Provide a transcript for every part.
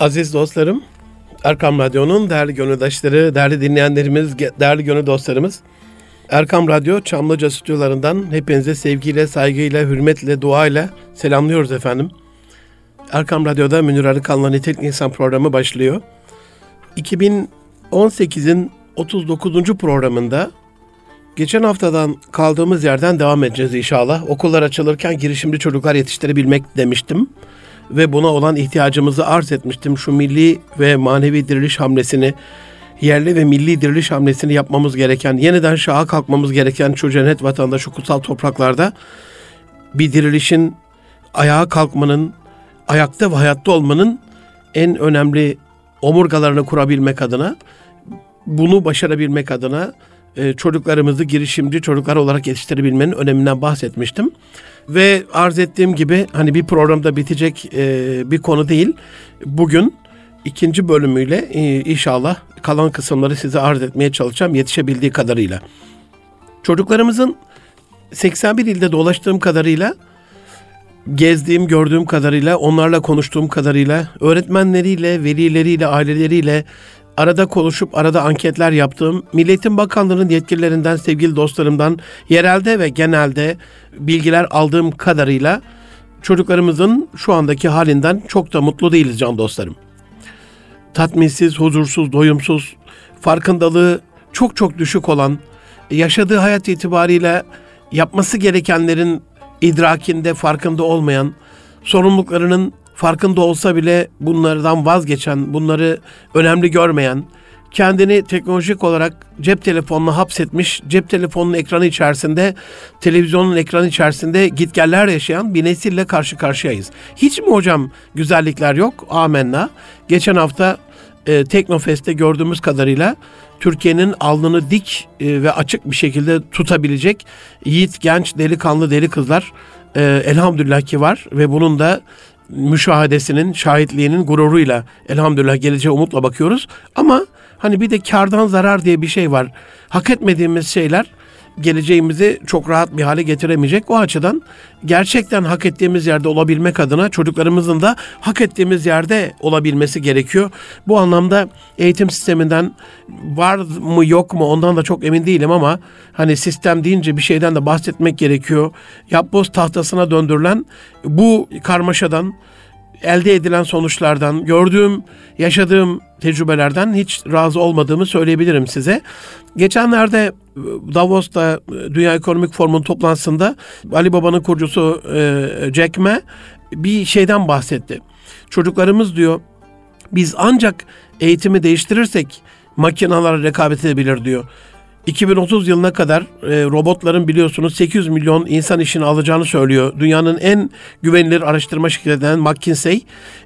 Aziz dostlarım, Erkam Radyo'nun değerli gönüldaşları, değerli dinleyenlerimiz, değerli gönül dostlarımız. Erkam Radyo Çamlıca stüdyolarından hepinize sevgiyle, saygıyla, hürmetle, duayla selamlıyoruz efendim. Erkam Radyo'da Münir Arıkan'la Nitelik İnsan programı başlıyor. 2018'in 39. programında geçen haftadan kaldığımız yerden devam edeceğiz inşallah. Okullar açılırken girişimci çocuklar yetiştirebilmek demiştim ve buna olan ihtiyacımızı arz etmiştim. Şu milli ve manevi diriliş hamlesini, yerli ve milli diriliş hamlesini yapmamız gereken, yeniden şaha kalkmamız gereken şu cennet vatanda, şu kutsal topraklarda bir dirilişin, ayağa kalkmanın, ayakta ve hayatta olmanın en önemli omurgalarını kurabilmek adına, bunu başarabilmek adına e, çocuklarımızı girişimci çocuklar olarak yetiştirebilmenin öneminden bahsetmiştim. Ve arz ettiğim gibi hani bir programda bitecek e, bir konu değil. Bugün ikinci bölümüyle e, inşallah kalan kısımları size arz etmeye çalışacağım yetişebildiği kadarıyla. Çocuklarımızın 81 ilde dolaştığım kadarıyla gezdiğim, gördüğüm kadarıyla, onlarla konuştuğum kadarıyla, öğretmenleriyle, velileriyle, aileleriyle arada konuşup arada anketler yaptığım, Milletin Bakanlığı'nın yetkililerinden, sevgili dostlarımdan yerelde ve genelde bilgiler aldığım kadarıyla çocuklarımızın şu andaki halinden çok da mutlu değiliz can dostlarım. Tatminsiz, huzursuz, doyumsuz, farkındalığı çok çok düşük olan, yaşadığı hayat itibariyle yapması gerekenlerin idrakinde, farkında olmayan, sorumluluklarının farkında olsa bile bunlardan vazgeçen, bunları önemli görmeyen, kendini teknolojik olarak cep telefonuna hapsetmiş, cep telefonunun ekranı içerisinde, televizyonun ekranı içerisinde gitgeller yaşayan bir nesille karşı karşıyayız. Hiç mi hocam güzellikler yok? Amenna. Geçen hafta e, Teknofest'te gördüğümüz kadarıyla Türkiye'nin alnını dik e, ve açık bir şekilde tutabilecek yiğit, genç, delikanlı, deli kızlar e, elhamdülillah ki var ve bunun da müşahedesinin, şahitliğinin gururuyla elhamdülillah geleceğe umutla bakıyoruz. Ama hani bir de kardan zarar diye bir şey var. Hak etmediğimiz şeyler geleceğimizi çok rahat bir hale getiremeyecek. O açıdan gerçekten hak ettiğimiz yerde olabilmek adına çocuklarımızın da hak ettiğimiz yerde olabilmesi gerekiyor. Bu anlamda eğitim sisteminden var mı yok mu ondan da çok emin değilim ama hani sistem deyince bir şeyden de bahsetmek gerekiyor. Yapboz tahtasına döndürülen bu karmaşadan elde edilen sonuçlardan, gördüğüm, yaşadığım tecrübelerden hiç razı olmadığımı söyleyebilirim size. Geçenlerde Davos'ta e, Dünya Ekonomik Forumu'nun toplantısında Ali Baba'nın kurucusu e, Jack Ma bir şeyden bahsetti. Çocuklarımız diyor biz ancak eğitimi değiştirirsek makinalar rekabet edebilir diyor. 2030 yılına kadar e, robotların biliyorsunuz 800 milyon insan işini alacağını söylüyor. Dünyanın en güvenilir araştırma şirketlerinden McKinsey.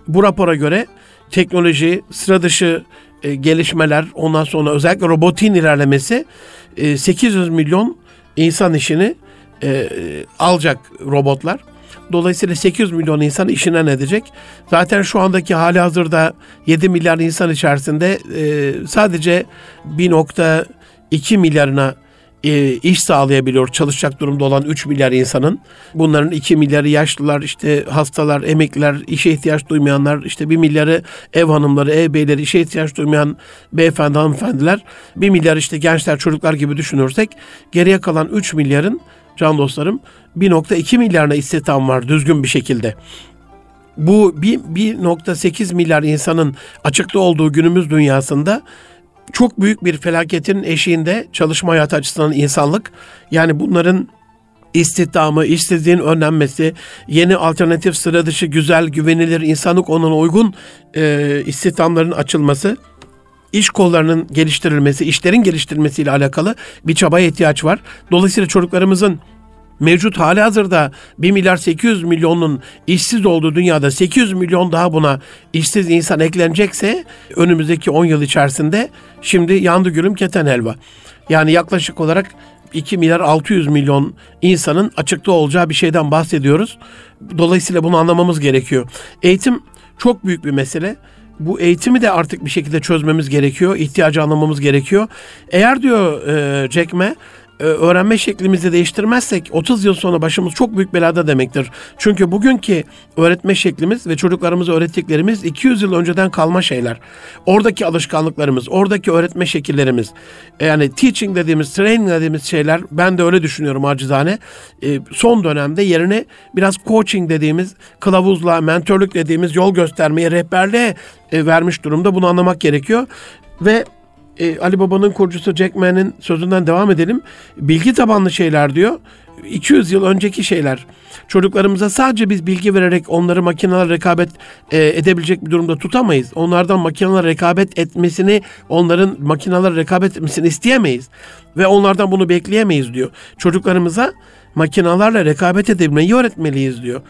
Bu rapora göre teknoloji, sıra dışı e, gelişmeler, ondan sonra özellikle robotin ilerlemesi e, 800 milyon insan işini e, alacak robotlar. Dolayısıyla 800 milyon insan işinden edecek. Zaten şu andaki hali hazırda 7 milyar insan içerisinde e, sadece 1.2 milyarına e, iş sağlayabiliyor çalışacak durumda olan 3 milyar insanın. Bunların 2 milyarı yaşlılar, işte hastalar, emekliler, işe ihtiyaç duymayanlar, işte 1 milyarı ev hanımları, ev beyleri, işe ihtiyaç duymayan beyefendi, hanımefendiler, 1 milyar işte gençler, çocuklar gibi düşünürsek geriye kalan 3 milyarın can dostlarım 1.2 milyarına istihdam var düzgün bir şekilde. Bu 1.8 milyar insanın açıkta olduğu günümüz dünyasında çok büyük bir felaketin eşiğinde çalışma hayatı açısından insanlık yani bunların istihdamı, işsizliğin önlenmesi, yeni alternatif sıra dışı güzel, güvenilir, insanlık onuna uygun e, istihdamların açılması, iş kollarının geliştirilmesi, işlerin geliştirilmesiyle alakalı bir çabaya ihtiyaç var. Dolayısıyla çocuklarımızın mevcut hali hazırda 1 milyar 800 milyonun işsiz olduğu dünyada 800 milyon daha buna işsiz insan eklenecekse önümüzdeki 10 yıl içerisinde şimdi yandı gülüm keten helva. Yani yaklaşık olarak 2 milyar 600 milyon insanın açıkta olacağı bir şeyden bahsediyoruz. Dolayısıyla bunu anlamamız gerekiyor. Eğitim çok büyük bir mesele. Bu eğitimi de artık bir şekilde çözmemiz gerekiyor. İhtiyacı anlamamız gerekiyor. Eğer diyor e, Jack Ma, öğrenme şeklimizi değiştirmezsek 30 yıl sonra başımız çok büyük belada demektir. Çünkü bugünkü öğretme şeklimiz ve çocuklarımıza öğrettiklerimiz 200 yıl önceden kalma şeyler. Oradaki alışkanlıklarımız, oradaki öğretme şekillerimiz, e, yani teaching dediğimiz, training dediğimiz şeyler ben de öyle düşünüyorum acizane. E, son dönemde yerine biraz coaching dediğimiz, kılavuzla, mentörlük dediğimiz yol göstermeye, rehberliğe vermiş durumda. Bunu anlamak gerekiyor. Ve e, Ali Baba'nın kurucusu Jack Ma'nın sözünden devam edelim. Bilgi tabanlı şeyler diyor. 200 yıl önceki şeyler. Çocuklarımıza sadece biz bilgi vererek onları makineler rekabet e, edebilecek bir durumda tutamayız. Onlardan makineler rekabet etmesini, onların makineler rekabet etmesini isteyemeyiz. Ve onlardan bunu bekleyemeyiz diyor. Çocuklarımıza makinalarla rekabet edebilmeyi öğretmeliyiz diyor.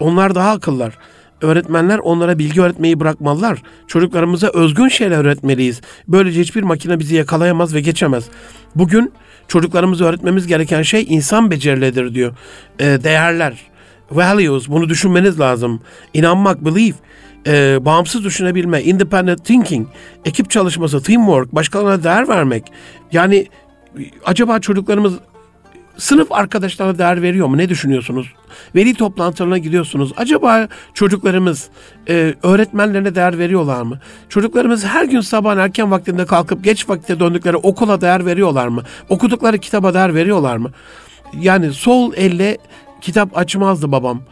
Onlar daha akıllar. Öğretmenler onlara bilgi öğretmeyi bırakmalılar. Çocuklarımıza özgün şeyler öğretmeliyiz. Böylece hiçbir makine bizi yakalayamaz ve geçemez. Bugün çocuklarımıza öğretmemiz gereken şey insan becerileridir diyor. E, değerler, values bunu düşünmeniz lazım. İnanmak, believe, e, bağımsız düşünebilme, independent thinking, ekip çalışması, teamwork, başkalarına değer vermek. Yani acaba çocuklarımız sınıf arkadaşlarına değer veriyor mu? Ne düşünüyorsunuz? Veli toplantılarına gidiyorsunuz. Acaba çocuklarımız e, öğretmenlerine değer veriyorlar mı? Çocuklarımız her gün sabah erken vaktinde kalkıp geç vakitte döndükleri okula değer veriyorlar mı? Okudukları kitaba değer veriyorlar mı? Yani sol elle kitap açmazdı babam.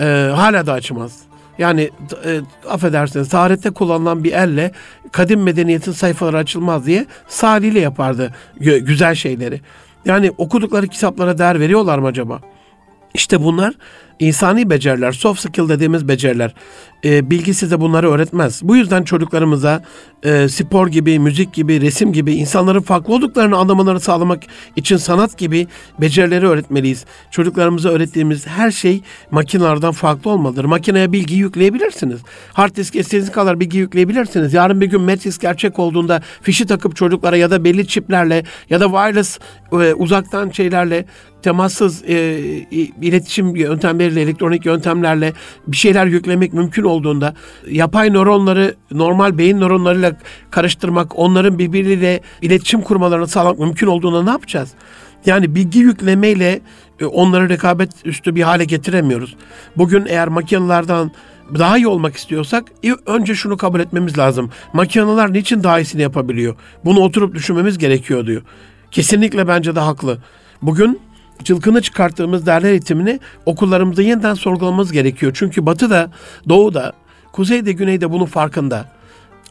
E, hala da açmaz. Yani e, affedersiniz tarihte kullanılan bir elle kadim medeniyetin sayfaları açılmaz diye saliyle yapardı güzel şeyleri. Yani okudukları kitaplara değer veriyorlar mı acaba? İşte bunlar insani beceriler, soft skill dediğimiz beceriler. E, bilgi size bunları öğretmez. Bu yüzden çocuklarımıza e, spor gibi, müzik gibi, resim gibi insanların farklı olduklarını anlamalarını sağlamak için sanat gibi becerileri öğretmeliyiz. Çocuklarımıza öğrettiğimiz her şey makinelerden farklı olmalıdır. Makineye bilgi yükleyebilirsiniz. Hard disk istediğiniz kadar bilgi yükleyebilirsiniz. Yarın bir gün Matrix gerçek olduğunda fişi takıp çocuklara ya da belli çiplerle ya da wireless e, uzaktan şeylerle temassız e, iletişim yöntemleriyle, elektronik yöntemlerle bir şeyler yüklemek mümkün olduğunda yapay nöronları normal beyin nöronlarıyla karıştırmak, onların birbiriyle iletişim kurmalarını sağlamak mümkün olduğunda ne yapacağız? Yani bilgi yüklemeyle e, onları rekabet üstü bir hale getiremiyoruz. Bugün eğer makinelerden daha iyi olmak istiyorsak önce şunu kabul etmemiz lazım. Makineler niçin daha iyisini yapabiliyor? Bunu oturup düşünmemiz gerekiyor diyor. Kesinlikle bence de haklı. Bugün çılkını çıkarttığımız değerler eğitimini okullarımızda yeniden sorgulamamız gerekiyor. Çünkü batıda, doğuda, kuzeyde, güneyde bunun farkında.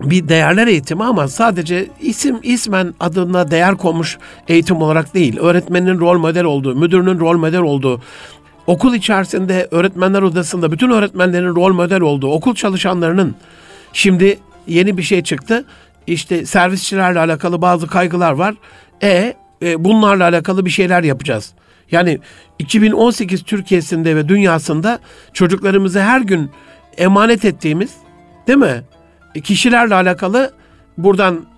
Bir değerler eğitimi ama sadece isim ismen adına değer konmuş eğitim olarak değil. Öğretmenin rol model olduğu, müdürünün rol model olduğu, okul içerisinde öğretmenler odasında bütün öğretmenlerin rol model olduğu, okul çalışanlarının şimdi yeni bir şey çıktı. İşte servisçilerle alakalı bazı kaygılar var. E, e bunlarla alakalı bir şeyler yapacağız. Yani 2018 Türkiye'sinde ve dünyasında çocuklarımızı her gün emanet ettiğimiz değil mi? Kişilerle alakalı buradan e,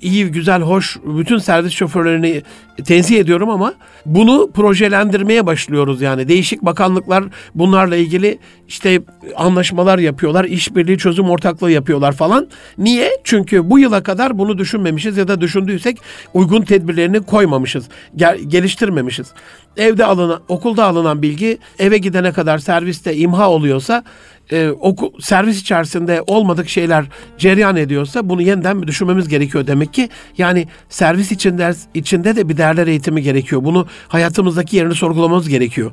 iyi, güzel, hoş bütün servis şoförlerini tenzih ediyorum ama bunu projelendirmeye başlıyoruz yani. Değişik bakanlıklar bunlarla ilgili işte anlaşmalar yapıyorlar, işbirliği çözüm ortaklığı yapıyorlar falan. Niye? Çünkü bu yıla kadar bunu düşünmemişiz ya da düşündüysek uygun tedbirlerini koymamışız, gel- geliştirmemişiz. Evde alınan, okulda alınan bilgi eve gidene kadar serviste imha oluyorsa e, oku, servis içerisinde olmadık şeyler cereyan ediyorsa bunu yeniden bir düşünmemiz gerekiyor demek ki. Yani servis içinde, içinde de bir değerler eğitimi gerekiyor. Bunu hayatımızdaki yerini sorgulamamız gerekiyor.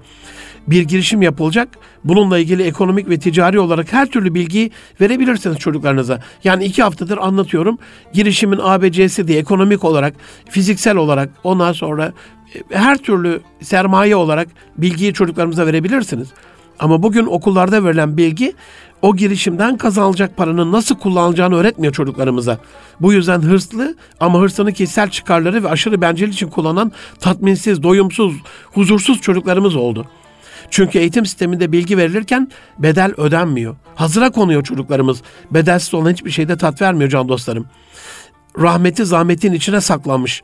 Bir girişim yapılacak. Bununla ilgili ekonomik ve ticari olarak her türlü bilgi verebilirsiniz çocuklarınıza. Yani iki haftadır anlatıyorum. Girişimin ABC'si diye ekonomik olarak, fiziksel olarak ondan sonra e, her türlü sermaye olarak bilgiyi çocuklarımıza verebilirsiniz. Ama bugün okullarda verilen bilgi o girişimden kazanılacak paranın nasıl kullanılacağını öğretmiyor çocuklarımıza. Bu yüzden hırslı ama hırsını kişisel çıkarları ve aşırı bencil için kullanan tatminsiz, doyumsuz, huzursuz çocuklarımız oldu. Çünkü eğitim sisteminde bilgi verilirken bedel ödenmiyor. Hazıra konuyor çocuklarımız. Bedelsiz olan hiçbir şeyde tat vermiyor can dostlarım. Rahmeti zahmetin içine saklanmış.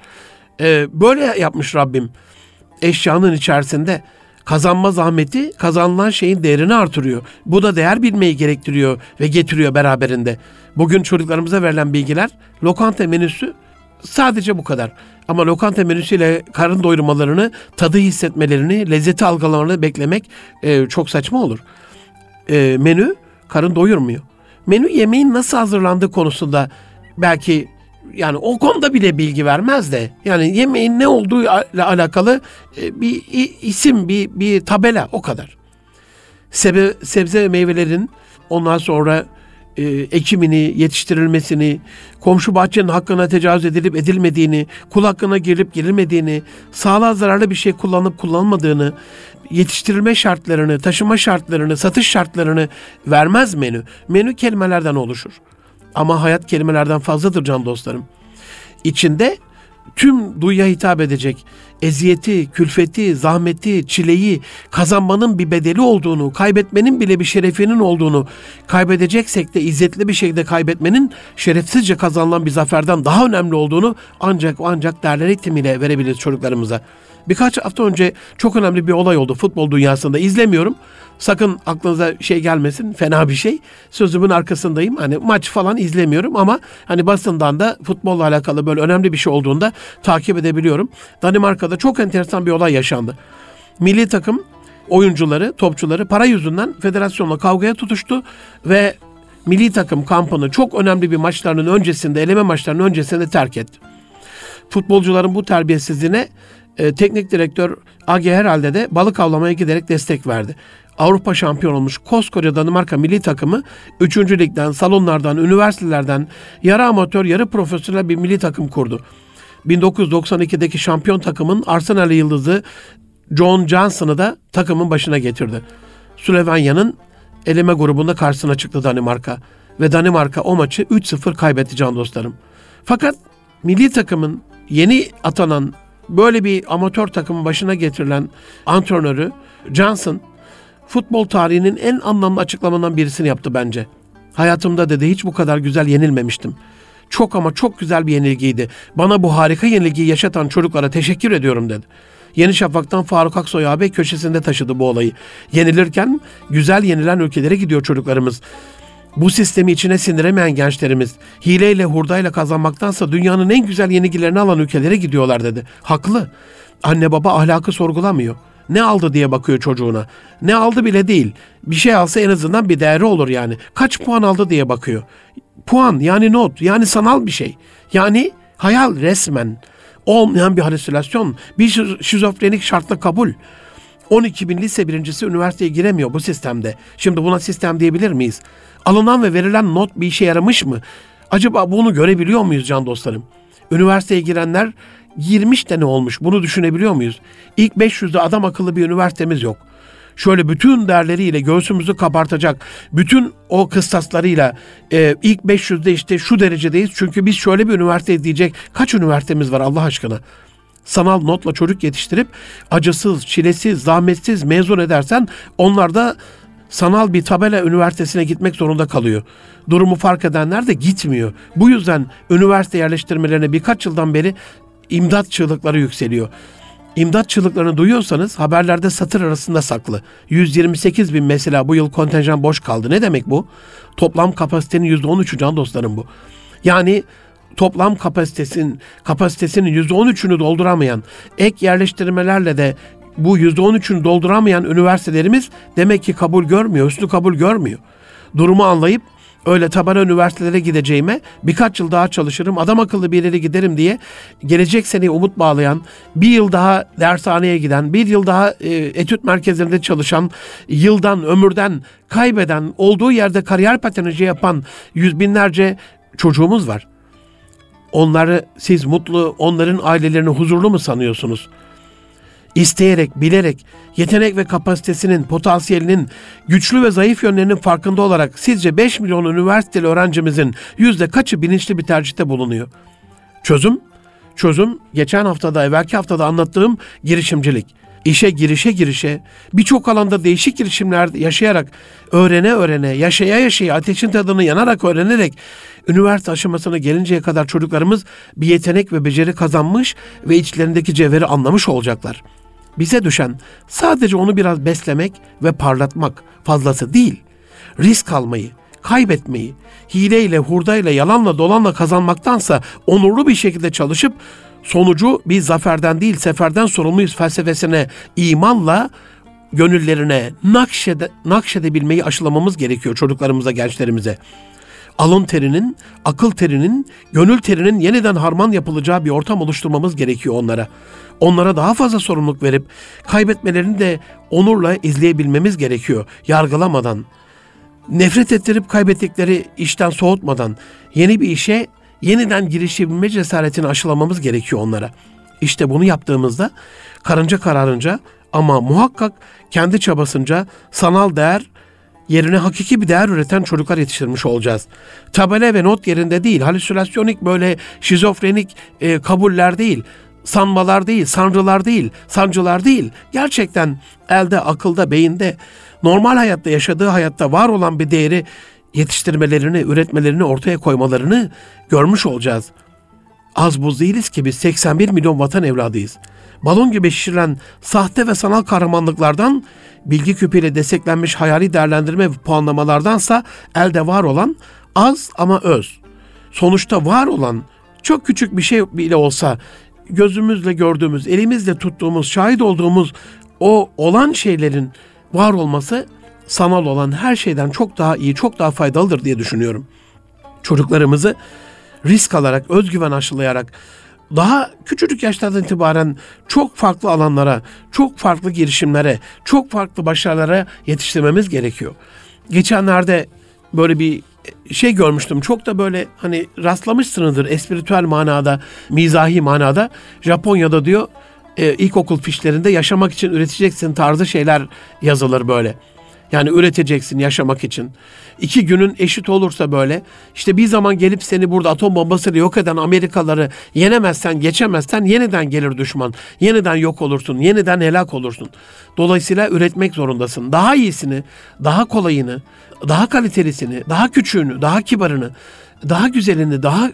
Ee, böyle yapmış Rabbim. Eşyanın içerisinde Kazanma zahmeti kazanılan şeyin değerini artırıyor. Bu da değer bilmeyi gerektiriyor ve getiriyor beraberinde. Bugün çocuklarımıza verilen bilgiler lokanta menüsü Sadece bu kadar. Ama lokanta menüsüyle karın doyurmalarını, tadı hissetmelerini, lezzeti algılamalarını beklemek e, çok saçma olur. E, menü karın doyurmuyor. Menü yemeğin nasıl hazırlandığı konusunda belki yani o konuda bile bilgi vermez de yani yemeğin ne olduğu ile alakalı e, bir isim, bir, bir tabela o kadar. Sebe, sebze ve meyvelerin ondan sonra e, ekimini, yetiştirilmesini, komşu bahçenin hakkına tecavüz edilip edilmediğini, kul hakkına girilip girilmediğini, sağlığa zararlı bir şey kullanıp kullanmadığını, yetiştirilme şartlarını, taşıma şartlarını, satış şartlarını vermez menü. Menü kelimelerden oluşur. Ama hayat kelimelerden fazladır can dostlarım. İçinde tüm duyuya hitap edecek eziyeti, külfeti, zahmeti, çileyi kazanmanın bir bedeli olduğunu, kaybetmenin bile bir şerefinin olduğunu, kaybedeceksek de izzetli bir şekilde kaybetmenin şerefsizce kazanılan bir zaferden daha önemli olduğunu ancak ancak derler eğitimiyle verebiliriz çocuklarımıza. Birkaç hafta önce çok önemli bir olay oldu futbol dünyasında. İzlemiyorum. Sakın aklınıza şey gelmesin. Fena bir şey. Sözümün arkasındayım. Hani maç falan izlemiyorum ama hani basından da futbolla alakalı böyle önemli bir şey olduğunda takip edebiliyorum. Danimarka'da çok enteresan bir olay yaşandı. Milli takım oyuncuları, topçuları para yüzünden federasyonla kavgaya tutuştu ve milli takım kampını çok önemli bir maçlarının öncesinde, eleme maçlarının öncesinde terk etti. Futbolcuların bu terbiyesizliğine e, teknik direktör Age herhalde de balık avlamaya giderek destek verdi. Avrupa şampiyon olmuş koskoca Danimarka milli takımı 3. ligden, salonlardan, üniversitelerden yarı amatör, yarı profesyonel bir milli takım kurdu. 1992'deki şampiyon takımın Arsenal yıldızı John Johnson'ı da takımın başına getirdi. Slovenya'nın eleme grubunda karşısına çıktı Danimarka ve Danimarka o maçı 3-0 kaybetti can dostlarım. Fakat milli takımın yeni atanan böyle bir amatör takımın başına getirilen antrenörü Johnson futbol tarihinin en anlamlı açıklamalarından birisini yaptı bence. Hayatımda dedi hiç bu kadar güzel yenilmemiştim. Çok ama çok güzel bir yenilgiydi. Bana bu harika yenilgiyi yaşatan çocuklara teşekkür ediyorum dedi. Yeni Şafak'tan Faruk Aksoy abi köşesinde taşıdı bu olayı. Yenilirken güzel yenilen ülkelere gidiyor çocuklarımız. Bu sistemi içine sindiremeyen gençlerimiz hileyle hurdayla kazanmaktansa dünyanın en güzel yenilgilerini alan ülkelere gidiyorlar dedi. Haklı. Anne baba ahlakı sorgulamıyor. Ne aldı diye bakıyor çocuğuna. Ne aldı bile değil. Bir şey alsa en azından bir değeri olur yani. Kaç puan aldı diye bakıyor. Puan yani not yani sanal bir şey. Yani hayal resmen. Olmayan bir halüsinasyon. Bir şizofrenik şartla kabul. 12 bin lise birincisi üniversiteye giremiyor bu sistemde. Şimdi buna sistem diyebilir miyiz? Alınan ve verilen not bir işe yaramış mı? Acaba bunu görebiliyor muyuz can dostlarım? Üniversiteye girenler 20 tane olmuş. Bunu düşünebiliyor muyuz? İlk 500'de adam akıllı bir üniversitemiz yok. Şöyle bütün değerleriyle göğsümüzü kabartacak, bütün o kıstaslarıyla e, ilk 500'de işte şu derecedeyiz. Çünkü biz şöyle bir üniversite diyecek kaç üniversitemiz var Allah aşkına? Sanal notla çocuk yetiştirip acısız, çilesiz, zahmetsiz mezun edersen onlar da sanal bir tabela üniversitesine gitmek zorunda kalıyor. Durumu fark edenler de gitmiyor. Bu yüzden üniversite yerleştirmelerine birkaç yıldan beri imdat çığlıkları yükseliyor. İmdat çığlıklarını duyuyorsanız haberlerde satır arasında saklı. 128 bin mesela bu yıl kontenjan boş kaldı. Ne demek bu? Toplam kapasitenin %13'ü can dostlarım bu. Yani toplam kapasitesin kapasitesinin %13'ünü dolduramayan ek yerleştirmelerle de bu %13'ünü dolduramayan üniversitelerimiz demek ki kabul görmüyor, üstü kabul görmüyor. Durumu anlayıp öyle tabana üniversitelere gideceğime birkaç yıl daha çalışırım, adam akıllı bir yere giderim diye gelecek sene umut bağlayan, bir yıl daha dershaneye giden, bir yıl daha e, etüt merkezlerinde çalışan, yıldan, ömürden kaybeden, olduğu yerde kariyer patinajı yapan yüz binlerce çocuğumuz var. Onları siz mutlu, onların ailelerini huzurlu mu sanıyorsunuz? İsteyerek, bilerek, yetenek ve kapasitesinin, potansiyelinin, güçlü ve zayıf yönlerinin farkında olarak sizce 5 milyon üniversiteli öğrencimizin yüzde kaçı bilinçli bir tercihte bulunuyor? Çözüm? Çözüm geçen haftada, evvelki haftada anlattığım girişimcilik. İşe girişe girişe, birçok alanda değişik girişimler yaşayarak, öğrene öğrene, yaşaya yaşaya, ateşin tadını yanarak öğrenerek, üniversite aşamasına gelinceye kadar çocuklarımız bir yetenek ve beceri kazanmış ve içlerindeki cevheri anlamış olacaklar.'' Bize düşen sadece onu biraz beslemek ve parlatmak fazlası değil. Risk almayı, kaybetmeyi, hileyle, hurdayla, yalanla, dolanla kazanmaktansa onurlu bir şekilde çalışıp sonucu bir zaferden değil seferden sorumluyuz felsefesine imanla gönüllerine nakşede, nakşedebilmeyi aşılamamız gerekiyor çocuklarımıza, gençlerimize. Alın terinin, akıl terinin, gönül terinin yeniden harman yapılacağı bir ortam oluşturmamız gerekiyor onlara. Onlara daha fazla sorumluluk verip kaybetmelerini de onurla izleyebilmemiz gerekiyor. Yargılamadan, nefret ettirip kaybettikleri işten soğutmadan yeni bir işe yeniden girişebilme cesaretini aşılamamız gerekiyor onlara. İşte bunu yaptığımızda karınca kararınca ama muhakkak kendi çabasınca sanal değer yerine hakiki bir değer üreten çocuklar yetiştirmiş olacağız. Tabela ve not yerinde değil, halüsinasyonik böyle şizofrenik e, kabuller değil, sanmalar değil, sanrılar değil, sancılar değil. Gerçekten elde, akılda, beyinde, normal hayatta yaşadığı hayatta var olan bir değeri yetiştirmelerini, üretmelerini ortaya koymalarını görmüş olacağız. Az buz değiliz ki biz 81 milyon vatan evladıyız. Balon gibi şişirilen sahte ve sanal kahramanlıklardan bilgi küpüyle desteklenmiş hayali değerlendirme ve puanlamalardansa elde var olan az ama öz. Sonuçta var olan çok küçük bir şey bile olsa gözümüzle gördüğümüz, elimizle tuttuğumuz, şahit olduğumuz o olan şeylerin var olması sanal olan her şeyden çok daha iyi, çok daha faydalıdır diye düşünüyorum. Çocuklarımızı risk alarak, özgüven aşılayarak daha küçücük yaşlardan itibaren çok farklı alanlara, çok farklı girişimlere, çok farklı başarılara yetiştirmemiz gerekiyor. Geçenlerde böyle bir şey görmüştüm. Çok da böyle hani rastlamışsınızdır espritüel manada, mizahi manada. Japonya'da diyor e, ilkokul fişlerinde yaşamak için üreteceksin tarzı şeyler yazılır böyle. Yani üreteceksin yaşamak için. İki günün eşit olursa böyle işte bir zaman gelip seni burada atom bombasıyla yok eden Amerikalıları yenemezsen, geçemezsen yeniden gelir düşman. Yeniden yok olursun, yeniden helak olursun. Dolayısıyla üretmek zorundasın. Daha iyisini, daha kolayını, daha kalitelisini, daha küçüğünü, daha kibarını, daha güzelini, daha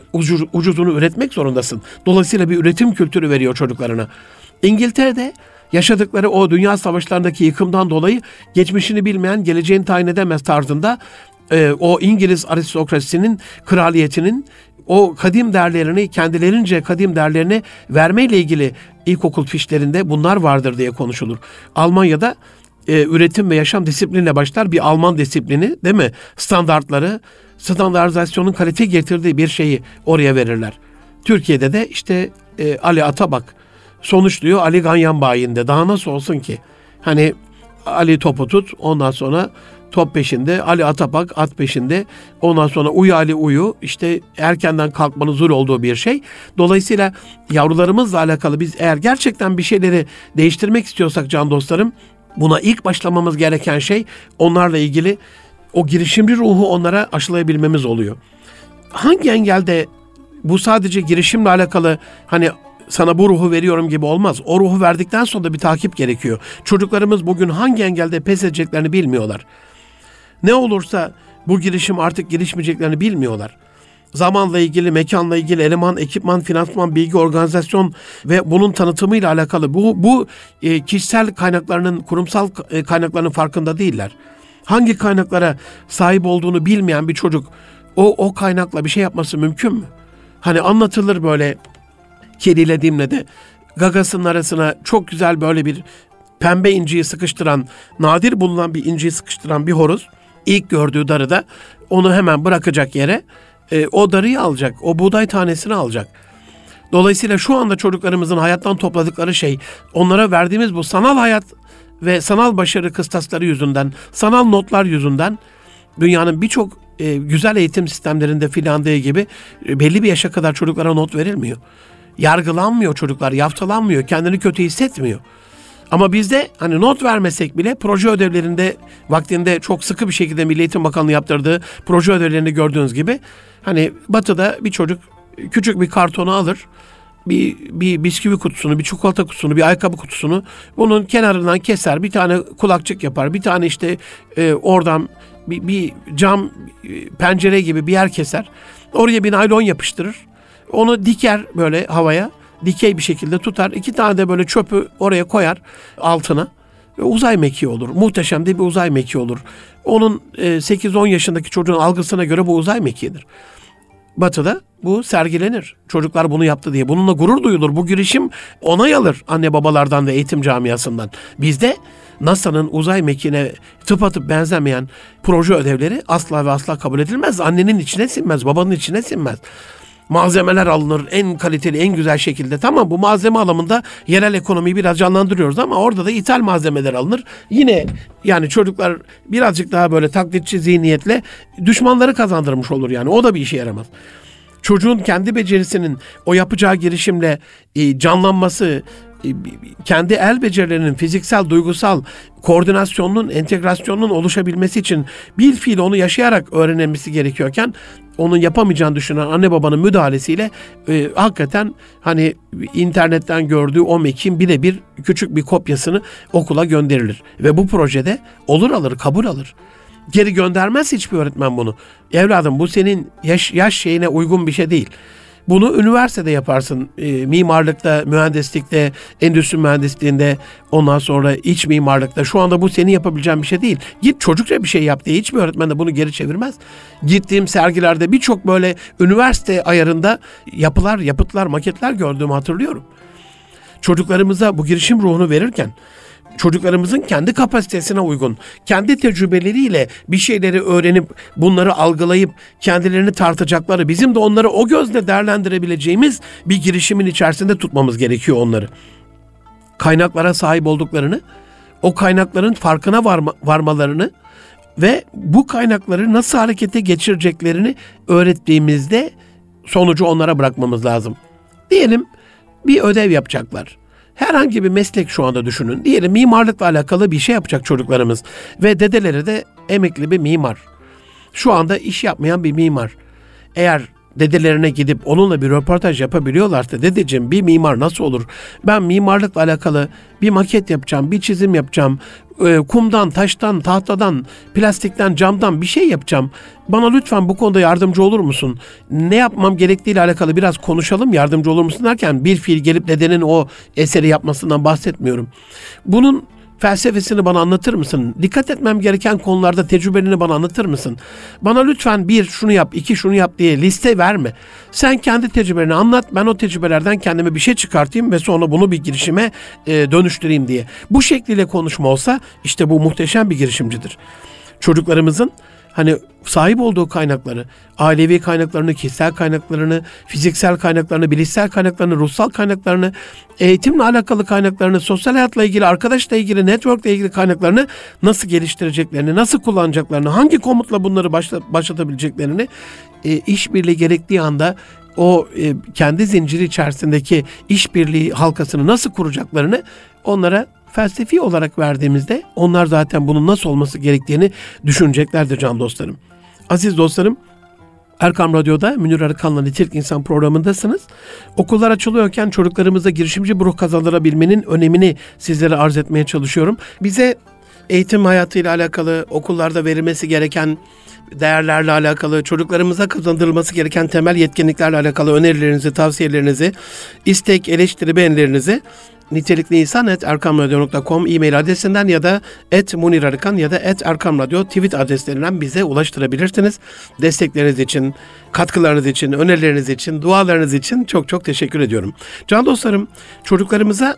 ucuzunu üretmek zorundasın. Dolayısıyla bir üretim kültürü veriyor çocuklarına. İngiltere'de yaşadıkları o dünya savaşlarındaki yıkımdan dolayı geçmişini bilmeyen geleceğini tayin edemez tarzında e, o İngiliz aristokrasisinin, kraliyetinin o kadim değerlerini kendilerince kadim değerlerini vermeyle ilgili ilkokul fişlerinde bunlar vardır diye konuşulur. Almanya'da e, üretim ve yaşam disiplinle başlar bir Alman disiplini değil mi? Standartları, standartizasyonun kalite getirdiği bir şeyi oraya verirler. Türkiye'de de işte e, Ali Atabak Sonuç diyor Ali Ganyan bayinde. Daha nasıl olsun ki? Hani Ali topu tut ondan sonra top peşinde, Ali Atapak at peşinde, ondan sonra uyu Ali uyu, işte erkenden kalkmanın zor olduğu bir şey. Dolayısıyla yavrularımızla alakalı biz eğer gerçekten bir şeyleri değiştirmek istiyorsak can dostlarım, buna ilk başlamamız gereken şey onlarla ilgili o girişimci ruhu onlara aşılayabilmemiz oluyor. Hangi engelde bu sadece girişimle alakalı hani sana bu ruhu veriyorum gibi olmaz. O ruhu verdikten sonra da bir takip gerekiyor. Çocuklarımız bugün hangi engelde pes edeceklerini bilmiyorlar. Ne olursa bu girişim artık gelişmeyeceklerini bilmiyorlar. Zamanla ilgili, mekanla ilgili, eleman, ekipman, finansman, bilgi, organizasyon ve bunun tanıtımıyla alakalı bu, bu e, kişisel kaynaklarının, kurumsal e, kaynaklarının farkında değiller. Hangi kaynaklara sahip olduğunu bilmeyen bir çocuk o, o kaynakla bir şey yapması mümkün mü? Hani anlatılır böyle kediyle dimledi. Gagasının arasına çok güzel böyle bir pembe inciyi sıkıştıran, nadir bulunan bir inciyi sıkıştıran bir horoz ilk gördüğü darıda onu hemen bırakacak yere e, o darıyı alacak, o buğday tanesini alacak. Dolayısıyla şu anda çocuklarımızın hayattan topladıkları şey onlara verdiğimiz bu sanal hayat ve sanal başarı kıstasları yüzünden, sanal notlar yüzünden dünyanın birçok e, güzel eğitim sistemlerinde filandığı gibi e, belli bir yaşa kadar çocuklara not verilmiyor yargılanmıyor çocuklar, yaftalanmıyor, kendini kötü hissetmiyor. Ama bizde hani not vermesek bile proje ödevlerinde vaktinde çok sıkı bir şekilde Milli Eğitim Bakanlığı yaptırdığı proje ödevlerini gördüğünüz gibi hani batıda bir çocuk küçük bir kartonu alır bir, bir bisküvi kutusunu, bir çikolata kutusunu, bir ayakkabı kutusunu bunun kenarından keser. Bir tane kulakçık yapar. Bir tane işte e, oradan bir, bir cam e, pencere gibi bir yer keser. Oraya bir naylon yapıştırır. Onu diker böyle havaya. Dikey bir şekilde tutar. İki tane de böyle çöpü oraya koyar altına. Uzay mekiği olur. Muhteşem de bir uzay mekiği olur. Onun e, 8-10 yaşındaki çocuğun algısına göre bu uzay mekiğidir. Batı'da bu sergilenir. Çocuklar bunu yaptı diye. Bununla gurur duyulur. Bu girişim onay alır anne babalardan ve eğitim camiasından. Bizde NASA'nın uzay mekiğine tıpatıp benzemeyen proje ödevleri asla ve asla kabul edilmez. Annenin içine sinmez, babanın içine sinmez malzemeler alınır en kaliteli en güzel şekilde. Tamam bu malzeme alımında yerel ekonomiyi biraz canlandırıyoruz ama orada da ithal malzemeler alınır. Yine yani çocuklar birazcık daha böyle taklitçi zihniyetle düşmanları kazandırmış olur yani. O da bir işe yaramaz çocuğun kendi becerisinin o yapacağı girişimle e, canlanması, kendi el becerilerinin fiziksel, duygusal koordinasyonunun, entegrasyonunun oluşabilmesi için bir fiil onu yaşayarak öğrenilmesi gerekiyorken onun yapamayacağını düşünen anne babanın müdahalesiyle e, hakikaten hani internetten gördüğü o mekin birebir küçük bir kopyasını okula gönderilir. Ve bu projede olur alır, kabul alır. Geri göndermez hiçbir öğretmen bunu. Evladım bu senin yaş, yaş şeyine uygun bir şey değil. Bunu üniversitede yaparsın. E, mimarlıkta, mühendislikte, endüstri mühendisliğinde, ondan sonra iç mimarlıkta. Şu anda bu senin yapabileceğin bir şey değil. Git çocukça bir şey yap diye hiçbir öğretmen de bunu geri çevirmez. Gittiğim sergilerde birçok böyle üniversite ayarında yapılar, yapıtlar, maketler gördüğümü hatırlıyorum. Çocuklarımıza bu girişim ruhunu verirken çocuklarımızın kendi kapasitesine uygun, kendi tecrübeleriyle bir şeyleri öğrenip bunları algılayıp kendilerini tartacakları, bizim de onları o gözle değerlendirebileceğimiz bir girişimin içerisinde tutmamız gerekiyor onları. Kaynaklara sahip olduklarını, o kaynakların farkına varma, varmalarını ve bu kaynakları nasıl harekete geçireceklerini öğrettiğimizde sonucu onlara bırakmamız lazım. Diyelim bir ödev yapacaklar herhangi bir meslek şu anda düşünün. Diyelim mimarlıkla alakalı bir şey yapacak çocuklarımız ve dedeleri de emekli bir mimar. Şu anda iş yapmayan bir mimar. Eğer dedelerine gidip onunla bir röportaj yapabiliyorlarsa dedeciğim bir mimar nasıl olur? Ben mimarlıkla alakalı bir maket yapacağım, bir çizim yapacağım, e, kumdan, taştan, tahtadan, plastikten, camdan bir şey yapacağım. Bana lütfen bu konuda yardımcı olur musun? Ne yapmam gerektiğiyle alakalı biraz konuşalım yardımcı olur musun derken bir fiil gelip dedenin o eseri yapmasından bahsetmiyorum. Bunun felsefesini bana anlatır mısın? Dikkat etmem gereken konularda tecrübelerini bana anlatır mısın? Bana lütfen bir şunu yap, iki şunu yap diye liste verme. Sen kendi tecrübelerini anlat, ben o tecrübelerden kendime bir şey çıkartayım ve sonra bunu bir girişime e, dönüştüreyim diye. Bu şekliyle konuşma olsa işte bu muhteşem bir girişimcidir. Çocuklarımızın hani sahip olduğu kaynakları, ailevi kaynaklarını, kişisel kaynaklarını, fiziksel kaynaklarını, bilişsel kaynaklarını, ruhsal kaynaklarını, eğitimle alakalı kaynaklarını, sosyal hayatla ilgili, arkadaşla ilgili, networkle ilgili kaynaklarını nasıl geliştireceklerini, nasıl kullanacaklarını, hangi komutla bunları başlatabileceklerini e, işbirliği gerektiği anda o e, kendi zinciri içerisindeki işbirliği halkasını nasıl kuracaklarını onlara felsefi olarak verdiğimizde onlar zaten bunun nasıl olması gerektiğini düşüneceklerdir can dostlarım. Aziz dostlarım, Erkam Radyo'da Münir Arıkan'la Nitelik İnsan programındasınız. Okullar açılıyorken çocuklarımıza girişimci ruh kazandırabilmenin önemini sizlere arz etmeye çalışıyorum. Bize eğitim hayatıyla alakalı, okullarda verilmesi gereken değerlerle alakalı, çocuklarımıza kazandırılması gereken temel yetkinliklerle alakalı önerilerinizi, tavsiyelerinizi, istek, eleştiri, beğenilerinizi nitelikli insan et erkamradyo.com e-mail adresinden ya da et Munir Arıkan ya da et Erkam tweet adreslerinden bize ulaştırabilirsiniz. Destekleriniz için, katkılarınız için, önerileriniz için, dualarınız için çok çok teşekkür ediyorum. Can dostlarım, çocuklarımıza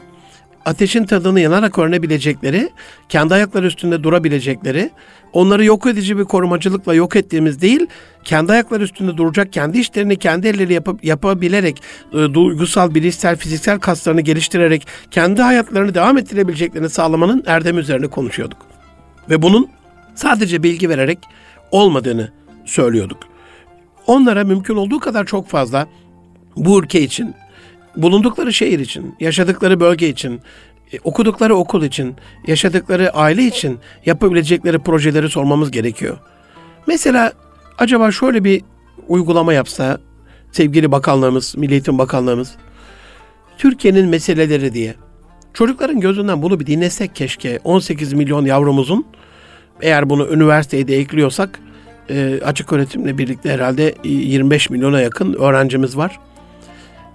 ateşin tadını yanarak öğrenebilecekleri, kendi ayakları üstünde durabilecekleri, onları yok edici bir korumacılıkla yok ettiğimiz değil, kendi ayakları üstünde duracak, kendi işlerini kendi elleri yapıp, yapabilerek, e, duygusal, bilişsel, fiziksel kaslarını geliştirerek kendi hayatlarını devam ettirebileceklerini sağlamanın erdemi üzerine konuşuyorduk. Ve bunun sadece bilgi vererek olmadığını söylüyorduk. Onlara mümkün olduğu kadar çok fazla bu ülke için, bulundukları şehir için, yaşadıkları bölge için, e, okudukları okul için, yaşadıkları aile için yapabilecekleri projeleri sormamız gerekiyor. Mesela acaba şöyle bir uygulama yapsa sevgili bakanlığımız, Milli Eğitim Bakanlığımız Türkiye'nin meseleleri diye. Çocukların gözünden bunu bir dinlesek keşke 18 milyon yavrumuzun. Eğer bunu üniversiteye de ekliyorsak e, açık öğretimle birlikte herhalde 25 milyona yakın öğrencimiz var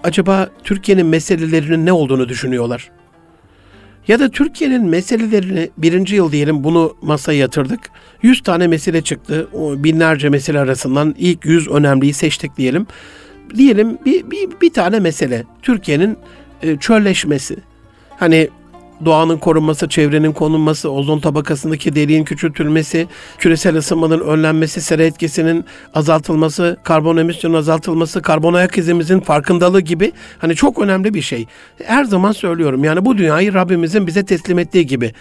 acaba Türkiye'nin meselelerinin ne olduğunu düşünüyorlar. Ya da Türkiye'nin meselelerini birinci yıl diyelim bunu masaya yatırdık. 100 tane mesele çıktı. O binlerce mesele arasından ilk 100 önemliyi seçtik diyelim. Diyelim bir, bir, bir tane mesele. Türkiye'nin e, çölleşmesi. Hani doğanın korunması, çevrenin konulması, ozon tabakasındaki deliğin küçültülmesi, küresel ısınmanın önlenmesi, sera etkisinin azaltılması, karbon emisyonun azaltılması, karbon ayak izimizin farkındalığı gibi hani çok önemli bir şey. Her zaman söylüyorum yani bu dünyayı Rabbimizin bize teslim ettiği gibi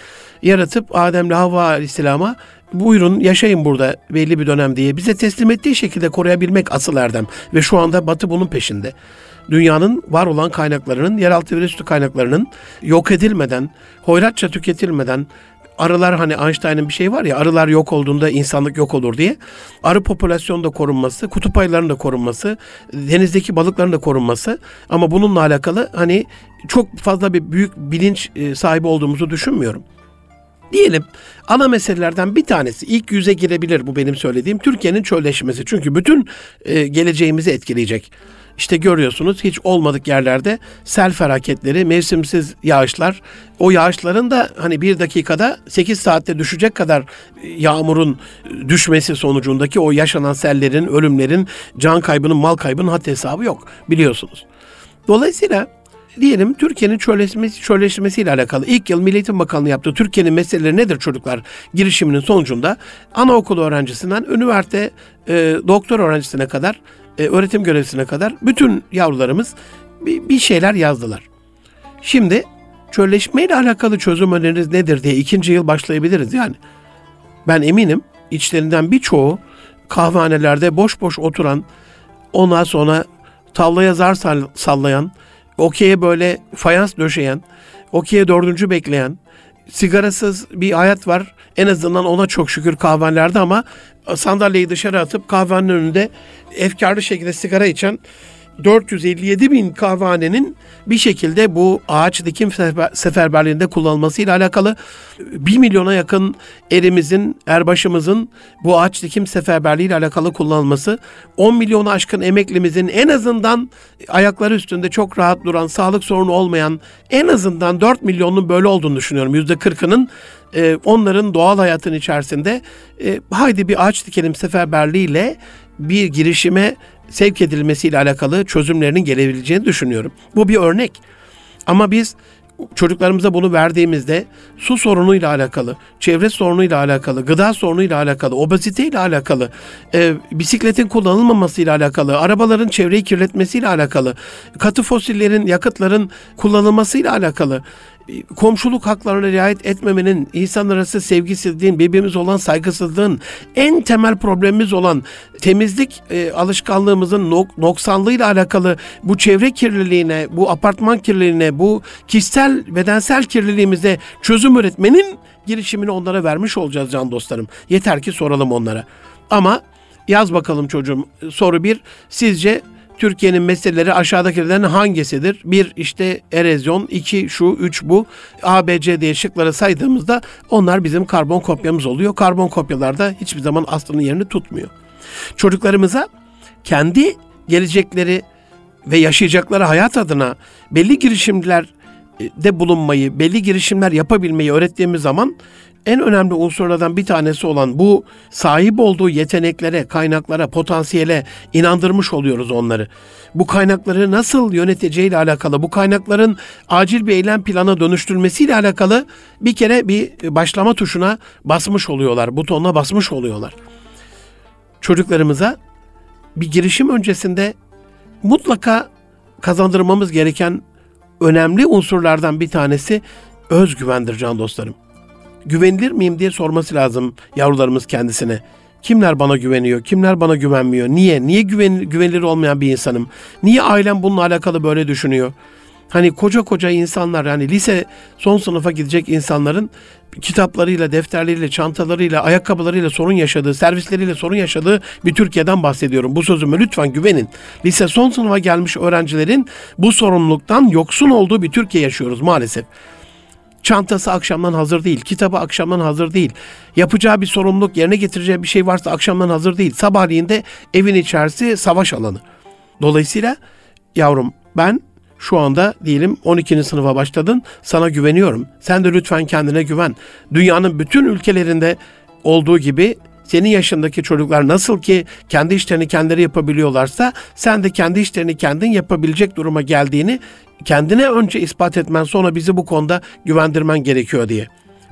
yaratıp Adem'le Havva Aleyhisselam'a buyurun yaşayın burada belli bir dönem diye bize teslim ettiği şekilde koruyabilmek asıl erdem ve şu anda Batı bunun peşinde dünyanın var olan kaynaklarının, yeraltı ve üstü kaynaklarının yok edilmeden, hoyratça tüketilmeden, arılar hani Einstein'ın bir şey var ya arılar yok olduğunda insanlık yok olur diye. Arı popülasyonu da korunması, kutup ayılarının da korunması, denizdeki balıkların da korunması ama bununla alakalı hani çok fazla bir büyük bilinç e, sahibi olduğumuzu düşünmüyorum. Diyelim ana meselelerden bir tanesi ilk yüze girebilir bu benim söylediğim Türkiye'nin çölleşmesi. Çünkü bütün e, geleceğimizi etkileyecek. İşte görüyorsunuz hiç olmadık yerlerde sel felaketleri, mevsimsiz yağışlar. O yağışların da hani bir dakikada 8 saatte düşecek kadar yağmurun düşmesi sonucundaki o yaşanan sellerin, ölümlerin, can kaybının, mal kaybının hat hesabı yok biliyorsunuz. Dolayısıyla diyelim Türkiye'nin çölleşmesi, çölleşmesiyle alakalı ilk yıl Milli Eğitim Bakanlığı yaptığı Türkiye'nin meseleleri nedir çocuklar girişiminin sonucunda anaokulu öğrencisinden üniversite e, doktor öğrencisine kadar e, öğretim görevlisine kadar bütün yavrularımız bir, bir şeyler yazdılar. Şimdi çölleşmeyle alakalı çözüm öneriniz nedir diye ikinci yıl başlayabiliriz yani. Ben eminim içlerinden birçoğu kahvehanelerde boş boş oturan, ondan sonra tavlaya zar sallayan, okey'e böyle fayans döşeyen, okey'e dördüncü bekleyen, sigarasız bir hayat var. En azından ona çok şükür kahvelerde ama sandalyeyi dışarı atıp kahvenin önünde efkarlı şekilde sigara içen 457 bin kahvehanenin bir şekilde bu ağaç dikim seferberliğinde kullanılmasıyla alakalı 1 milyona yakın erimizin, erbaşımızın bu ağaç dikim seferberliği ile alakalı kullanılması, 10 milyonu aşkın emeklimizin en azından ayakları üstünde çok rahat duran, sağlık sorunu olmayan en azından 4 milyonun böyle olduğunu düşünüyorum. %40'ının e, onların doğal hayatın içerisinde e, haydi bir ağaç dikelim seferberliğiyle bir girişime sevk edilmesiyle alakalı çözümlerinin gelebileceğini düşünüyorum. Bu bir örnek. Ama biz çocuklarımıza bunu verdiğimizde su sorunuyla alakalı, çevre sorunuyla alakalı, gıda sorunuyla alakalı, obeziteyle alakalı, e, bisikletin kullanılmamasıyla alakalı, arabaların çevreyi kirletmesiyle alakalı, katı fosillerin, yakıtların kullanılmasıyla alakalı, komşuluk haklarına riayet etmemenin, insan arası sevgisizliğin, birbirimiz olan saygısızlığın, en temel problemimiz olan temizlik e, alışkanlığımızın nok- noksanlığıyla alakalı bu çevre kirliliğine, bu apartman kirliliğine, bu kişisel, bedensel kirliliğimize çözüm üretmenin girişimini onlara vermiş olacağız can dostlarım. Yeter ki soralım onlara. Ama yaz bakalım çocuğum soru bir. Sizce Türkiye'nin meseleleri aşağıdakilerden hangisidir? Bir işte erozyon, iki şu, üç bu. A, B, C diye şıkları saydığımızda onlar bizim karbon kopyamız oluyor. Karbon kopyalarda hiçbir zaman aslının yerini tutmuyor. Çocuklarımıza kendi gelecekleri ve yaşayacakları hayat adına belli girişimler de bulunmayı, belli girişimler yapabilmeyi öğrettiğimiz zaman en önemli unsurlardan bir tanesi olan bu sahip olduğu yeteneklere, kaynaklara, potansiyele inandırmış oluyoruz onları. Bu kaynakları nasıl yöneteceğiyle alakalı, bu kaynakların acil bir eylem plana dönüştürülmesiyle alakalı bir kere bir başlama tuşuna basmış oluyorlar, butonuna basmış oluyorlar. Çocuklarımıza bir girişim öncesinde mutlaka kazandırmamız gereken önemli unsurlardan bir tanesi özgüvendir can dostlarım güvenilir miyim diye sorması lazım yavrularımız kendisine. Kimler bana güveniyor, kimler bana güvenmiyor, niye, niye güven, güvenilir olmayan bir insanım, niye ailem bununla alakalı böyle düşünüyor? Hani koca koca insanlar yani lise son sınıfa gidecek insanların kitaplarıyla, defterleriyle, çantalarıyla, ayakkabılarıyla sorun yaşadığı, servisleriyle sorun yaşadığı bir Türkiye'den bahsediyorum. Bu sözüme lütfen güvenin. Lise son sınıfa gelmiş öğrencilerin bu sorumluluktan yoksun olduğu bir Türkiye yaşıyoruz maalesef. Çantası akşamdan hazır değil. Kitabı akşamdan hazır değil. Yapacağı bir sorumluluk, yerine getireceği bir şey varsa akşamdan hazır değil. Sabahleyin de evin içerisi savaş alanı. Dolayısıyla yavrum ben Şu anda diyelim 12. sınıfa başladın. Sana güveniyorum. Sen de lütfen kendine güven. Dünyanın bütün ülkelerinde olduğu gibi senin yaşındaki çocuklar nasıl ki kendi işlerini kendileri yapabiliyorlarsa sen de kendi işlerini kendin yapabilecek duruma geldiğini kendine önce ispat etmen sonra bizi bu konuda güvendirmen gerekiyor diye.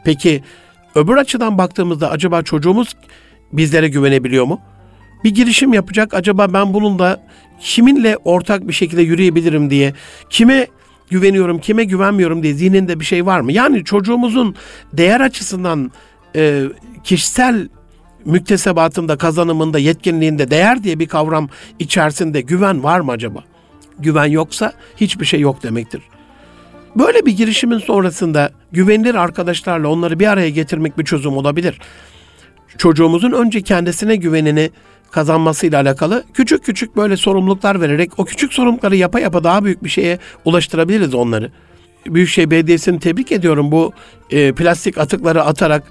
Peki öbür açıdan baktığımızda acaba çocuğumuz bizlere güvenebiliyor mu? Bir girişim yapacak acaba ben bununla kiminle ortak bir şekilde yürüyebilirim diye kime güveniyorum kime güvenmiyorum diye zihninde bir şey var mı? Yani çocuğumuzun değer açısından e, kişisel müktesebatında, kazanımında, yetkinliğinde değer diye bir kavram içerisinde güven var mı acaba? Güven yoksa hiçbir şey yok demektir. Böyle bir girişimin sonrasında güvenilir arkadaşlarla onları bir araya getirmek bir çözüm olabilir. Çocuğumuzun önce kendisine güvenini kazanmasıyla alakalı küçük küçük böyle sorumluluklar vererek o küçük sorumlulukları yapa yapa daha büyük bir şeye ulaştırabiliriz onları. Büyükşehir Belediyesi'ni tebrik ediyorum. Bu e, plastik atıkları atarak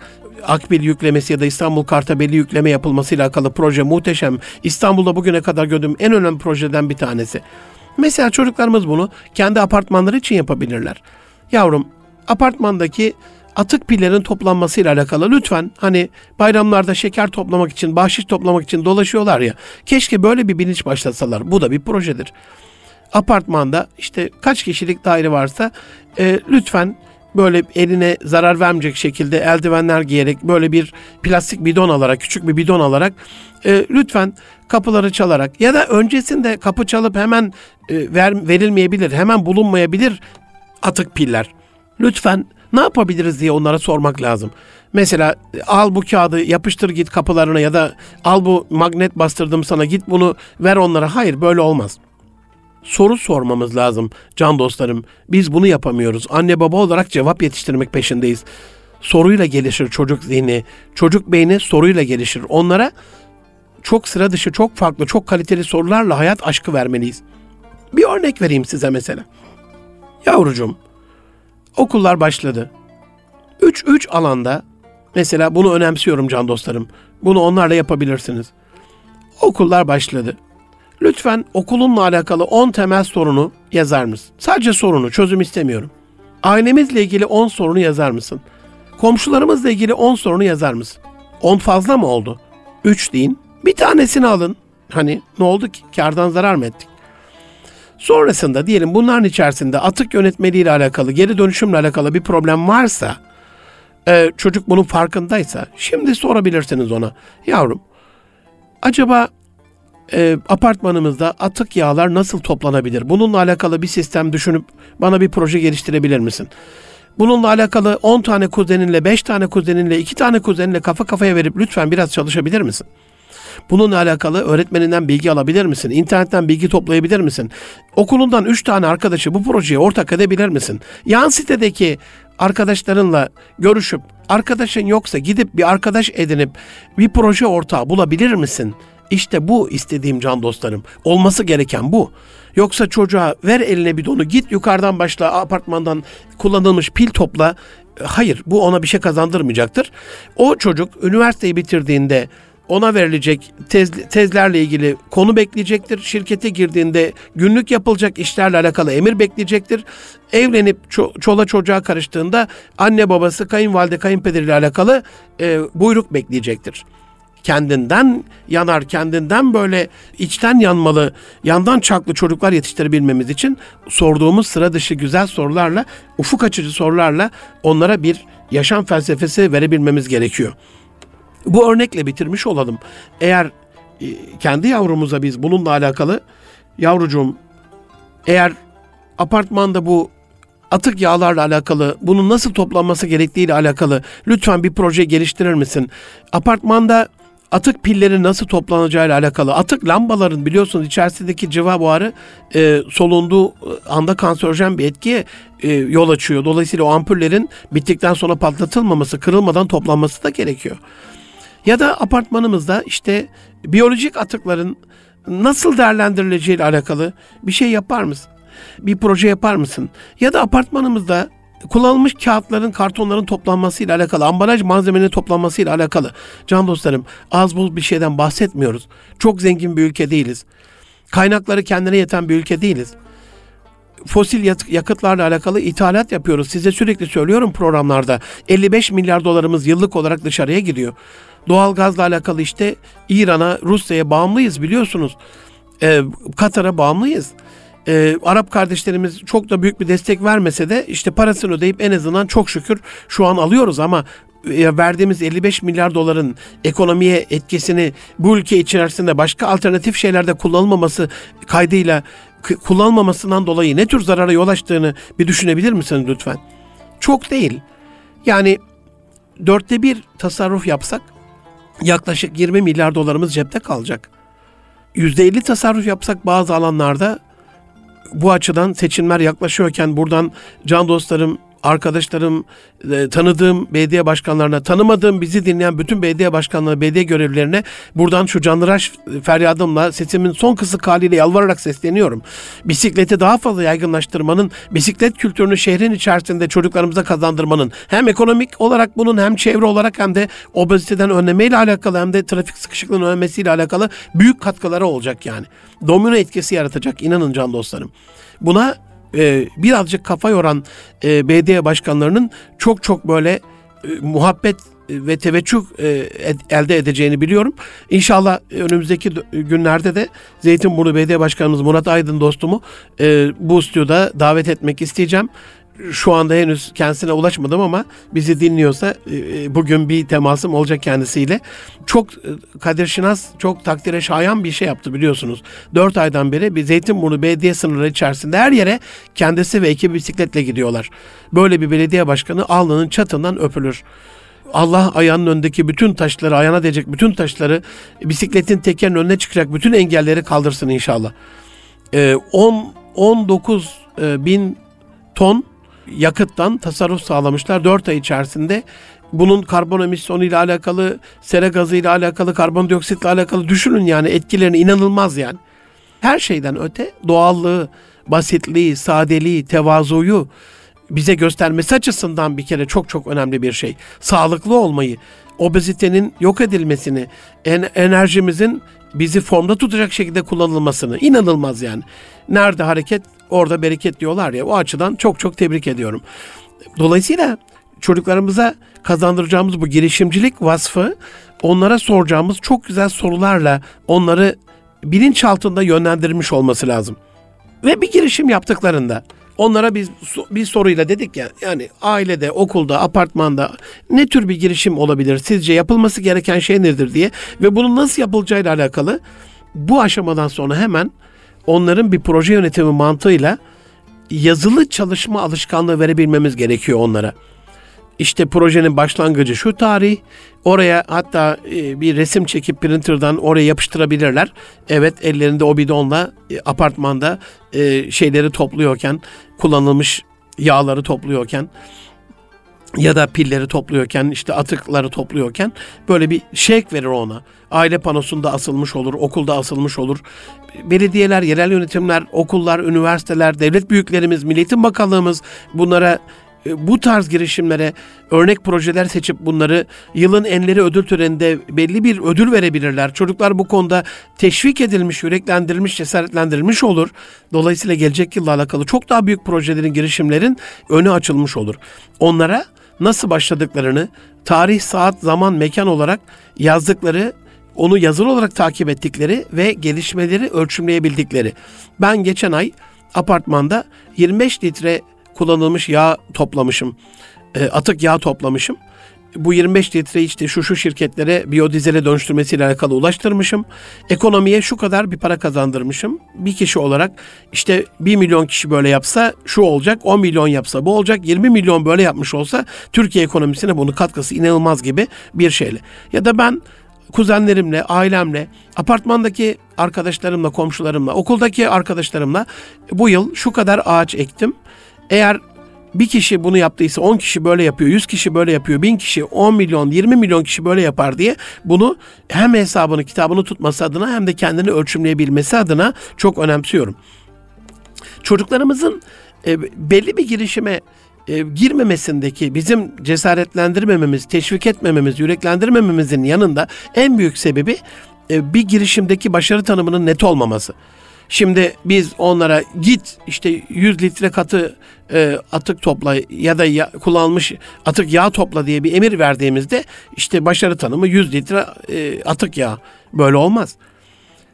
akbil yüklemesi ya da İstanbul Kartabeli yükleme yapılmasıyla alakalı proje muhteşem. İstanbul'da bugüne kadar gördüğüm en önemli projeden bir tanesi. Mesela çocuklarımız bunu kendi apartmanları için yapabilirler. Yavrum apartmandaki atık pillerin toplanmasıyla alakalı lütfen hani bayramlarda şeker toplamak için, bahşiş toplamak için dolaşıyorlar ya. Keşke böyle bir bilinç başlatsalar. Bu da bir projedir. Apartmanda işte kaç kişilik daire varsa e, lütfen böyle eline zarar vermeyecek şekilde eldivenler giyerek böyle bir plastik bidon alarak küçük bir bidon alarak e, lütfen kapıları çalarak ya da öncesinde kapı çalıp hemen e, ver, verilmeyebilir hemen bulunmayabilir atık piller. Lütfen ne yapabiliriz diye onlara sormak lazım. Mesela al bu kağıdı yapıştır git kapılarına ya da al bu magnet bastırdım sana git bunu ver onlara. Hayır böyle olmaz soru sormamız lazım can dostlarım. Biz bunu yapamıyoruz. Anne baba olarak cevap yetiştirmek peşindeyiz. Soruyla gelişir çocuk zihni. Çocuk beyni soruyla gelişir. Onlara çok sıra dışı, çok farklı, çok kaliteli sorularla hayat aşkı vermeliyiz. Bir örnek vereyim size mesela. Yavrucuğum, okullar başladı. 3-3 alanda mesela bunu önemsiyorum can dostlarım. Bunu onlarla yapabilirsiniz. Okullar başladı. Lütfen okulunla alakalı 10 temel sorunu yazar mısın? Sadece sorunu, çözüm istemiyorum. Ailemizle ilgili 10 sorunu yazar mısın? Komşularımızla ilgili 10 sorunu yazar mısın? 10 fazla mı oldu? 3 deyin. Bir tanesini alın. Hani ne oldu ki? Kardan zarar mı ettik? Sonrasında diyelim bunların içerisinde atık yönetmeliği ile alakalı, geri dönüşümle alakalı bir problem varsa, e, çocuk bunun farkındaysa, şimdi sorabilirsiniz ona. Yavrum, acaba e, apartmanımızda atık yağlar nasıl toplanabilir? Bununla alakalı bir sistem düşünüp bana bir proje geliştirebilir misin? Bununla alakalı 10 tane kuzeninle, 5 tane kuzeninle, 2 tane kuzeninle kafa kafaya verip lütfen biraz çalışabilir misin? Bununla alakalı öğretmeninden bilgi alabilir misin? İnternetten bilgi toplayabilir misin? Okulundan 3 tane arkadaşı bu projeye ortak edebilir misin? Yan sitedeki arkadaşlarınla görüşüp arkadaşın yoksa gidip bir arkadaş edinip bir proje ortağı bulabilir misin? İşte bu istediğim can dostlarım. Olması gereken bu. Yoksa çocuğa ver eline bir donu git yukarıdan başla apartmandan kullanılmış pil topla. Hayır bu ona bir şey kazandırmayacaktır. O çocuk üniversiteyi bitirdiğinde ona verilecek tez, tezlerle ilgili konu bekleyecektir. Şirkete girdiğinde günlük yapılacak işlerle alakalı emir bekleyecektir. Evlenip ço- çola çocuğa karıştığında anne babası, kayınvalide, kayınpederiyle alakalı e, buyruk bekleyecektir kendinden yanar, kendinden böyle içten yanmalı, yandan çaklı çocuklar yetiştirebilmemiz için sorduğumuz sıra dışı güzel sorularla, ufuk açıcı sorularla onlara bir yaşam felsefesi verebilmemiz gerekiyor. Bu örnekle bitirmiş olalım. Eğer e, kendi yavrumuza biz bununla alakalı yavrucuğum eğer apartmanda bu atık yağlarla alakalı, bunun nasıl toplanması gerektiğiyle alakalı lütfen bir proje geliştirir misin? Apartmanda atık pilleri nasıl toplanacağıyla alakalı. Atık lambaların biliyorsunuz içerisindeki cıva buharı e, solunduğu anda kanserojen bir etkiye e, yol açıyor. Dolayısıyla o ampullerin bittikten sonra patlatılmaması, kırılmadan toplanması da gerekiyor. Ya da apartmanımızda işte biyolojik atıkların nasıl değerlendirileceğiyle alakalı bir şey yapar mısın? Bir proje yapar mısın? Ya da apartmanımızda kullanılmış kağıtların, kartonların toplanmasıyla alakalı, ambalaj malzemelerinin toplanmasıyla alakalı. Can dostlarım, az buz bir şeyden bahsetmiyoruz. Çok zengin bir ülke değiliz. Kaynakları kendine yeten bir ülke değiliz. fosil yakıtlarla alakalı ithalat yapıyoruz. Size sürekli söylüyorum programlarda. 55 milyar dolarımız yıllık olarak dışarıya gidiyor. Doğal gazla alakalı işte İran'a, Rusya'ya bağımlıyız biliyorsunuz. Ee, Katar'a bağımlıyız. Ee, Arap kardeşlerimiz çok da büyük bir destek vermese de işte parasını ödeyip en azından çok şükür şu an alıyoruz ama e, verdiğimiz 55 milyar doların ekonomiye etkisini bu ülke içerisinde başka alternatif şeylerde kullanılmaması kaydıyla kullanılmamasından dolayı ne tür zarara yol açtığını bir düşünebilir misiniz lütfen? Çok değil. Yani dörtte bir tasarruf yapsak yaklaşık 20 milyar dolarımız cepte kalacak. %50 tasarruf yapsak bazı alanlarda bu açıdan seçimler yaklaşıyorken buradan can dostlarım arkadaşlarım, e, tanıdığım belediye başkanlarına, tanımadığım bizi dinleyen bütün belediye başkanlarına, belediye görevlilerine buradan şu canlıraş feryadımla sesimin son kısık haliyle yalvararak sesleniyorum. Bisikleti daha fazla yaygınlaştırmanın, bisiklet kültürünü şehrin içerisinde çocuklarımıza kazandırmanın hem ekonomik olarak bunun hem çevre olarak hem de obeziteden önlemeyle alakalı hem de trafik sıkışıklığının önlemesiyle alakalı büyük katkıları olacak yani. Domino etkisi yaratacak inanın can dostlarım. Buna e, birazcık kafa yoran e, belediye başkanlarının çok çok böyle e, muhabbet ve teveccüh e, elde edeceğini biliyorum. İnşallah önümüzdeki günlerde de Zeytinburnu Belediye Başkanımız Murat Aydın dostumu e, bu stüdyoda davet etmek isteyeceğim şu anda henüz kendisine ulaşmadım ama bizi dinliyorsa e, e, bugün bir temasım olacak kendisiyle. Çok e, Kadir Şinas çok takdire şayan bir şey yaptı biliyorsunuz. Dört aydan beri bir Zeytinburnu belediye sınırları içerisinde her yere kendisi ve ekibi bisikletle gidiyorlar. Böyle bir belediye başkanı alnının çatından öpülür. Allah ayağının önündeki bütün taşları, ayağına değecek bütün taşları, bisikletin tekerinin önüne çıkacak bütün engelleri kaldırsın inşallah. Ee, 10 19 bin ton yakıttan tasarruf sağlamışlar 4 ay içerisinde. Bunun karbon emisyonu ile alakalı, sera gazı ile alakalı, karbondioksit ile alakalı düşünün yani etkilerini inanılmaz yani. Her şeyden öte doğallığı, basitliği, sadeliği, tevazuyu bize göstermesi açısından bir kere çok çok önemli bir şey. Sağlıklı olmayı, obezitenin yok edilmesini, en, enerjimizin bizi formda tutacak şekilde kullanılmasını inanılmaz yani. Nerede hareket orada bereket diyorlar ya o açıdan çok çok tebrik ediyorum. Dolayısıyla çocuklarımıza kazandıracağımız bu girişimcilik vasfı onlara soracağımız çok güzel sorularla onları bilinç altında yönlendirmiş olması lazım. Ve bir girişim yaptıklarında onlara biz bir soruyla dedik ya yani ailede, okulda, apartmanda ne tür bir girişim olabilir? Sizce yapılması gereken şey nedir diye ve bunun nasıl yapılacağıyla alakalı bu aşamadan sonra hemen onların bir proje yönetimi mantığıyla yazılı çalışma alışkanlığı verebilmemiz gerekiyor onlara. İşte projenin başlangıcı şu tarih. Oraya hatta e, bir resim çekip printer'dan oraya yapıştırabilirler. Evet ellerinde o bidonla e, apartmanda e, şeyleri topluyorken, kullanılmış yağları topluyorken ya da pilleri topluyorken işte atıkları topluyorken böyle bir şek verir ona. Aile panosunda asılmış olur, okulda asılmış olur. Belediyeler, yerel yönetimler, okullar, üniversiteler, devlet büyüklerimiz, Milliyetin Bakanlığımız bunlara e, bu tarz girişimlere örnek projeler seçip bunları yılın enleri ödül töreninde belli bir ödül verebilirler. Çocuklar bu konuda teşvik edilmiş, yüreklendirilmiş, cesaretlendirilmiş olur. Dolayısıyla gelecek yılla alakalı çok daha büyük projelerin, girişimlerin önü açılmış olur. Onlara nasıl başladıklarını tarih, saat, zaman, mekan olarak yazdıkları, onu yazılı olarak takip ettikleri ve gelişmeleri ölçümleyebildikleri. Ben geçen ay apartmanda 25 litre kullanılmış yağ toplamışım. E, atık yağ toplamışım. Bu 25 litre işte şu şu şirketlere biyodizele dönüştürmesiyle alakalı ulaştırmışım. Ekonomiye şu kadar bir para kazandırmışım. Bir kişi olarak işte 1 milyon kişi böyle yapsa şu olacak, 10 milyon yapsa bu olacak, 20 milyon böyle yapmış olsa Türkiye ekonomisine bunun katkısı inanılmaz gibi bir şeyle. Ya da ben kuzenlerimle, ailemle, apartmandaki arkadaşlarımla, komşularımla, okuldaki arkadaşlarımla bu yıl şu kadar ağaç ektim. Eğer bir kişi bunu yaptıysa 10 kişi böyle yapıyor, 100 kişi böyle yapıyor, 1000 kişi, 10 milyon, 20 milyon kişi böyle yapar diye bunu hem hesabını, kitabını tutması adına hem de kendini ölçümleyebilmesi adına çok önemsiyorum. Çocuklarımızın e, belli bir girişime e, girmemesindeki bizim cesaretlendirmememiz, teşvik etmememiz, yüreklendirmememizin yanında en büyük sebebi e, bir girişimdeki başarı tanımının net olmaması. Şimdi biz onlara git işte 100 litre katı e, atık topla ya da ya, kullanılmış atık yağ topla diye bir emir verdiğimizde işte başarı tanımı 100 litre e, atık yağ. Böyle olmaz.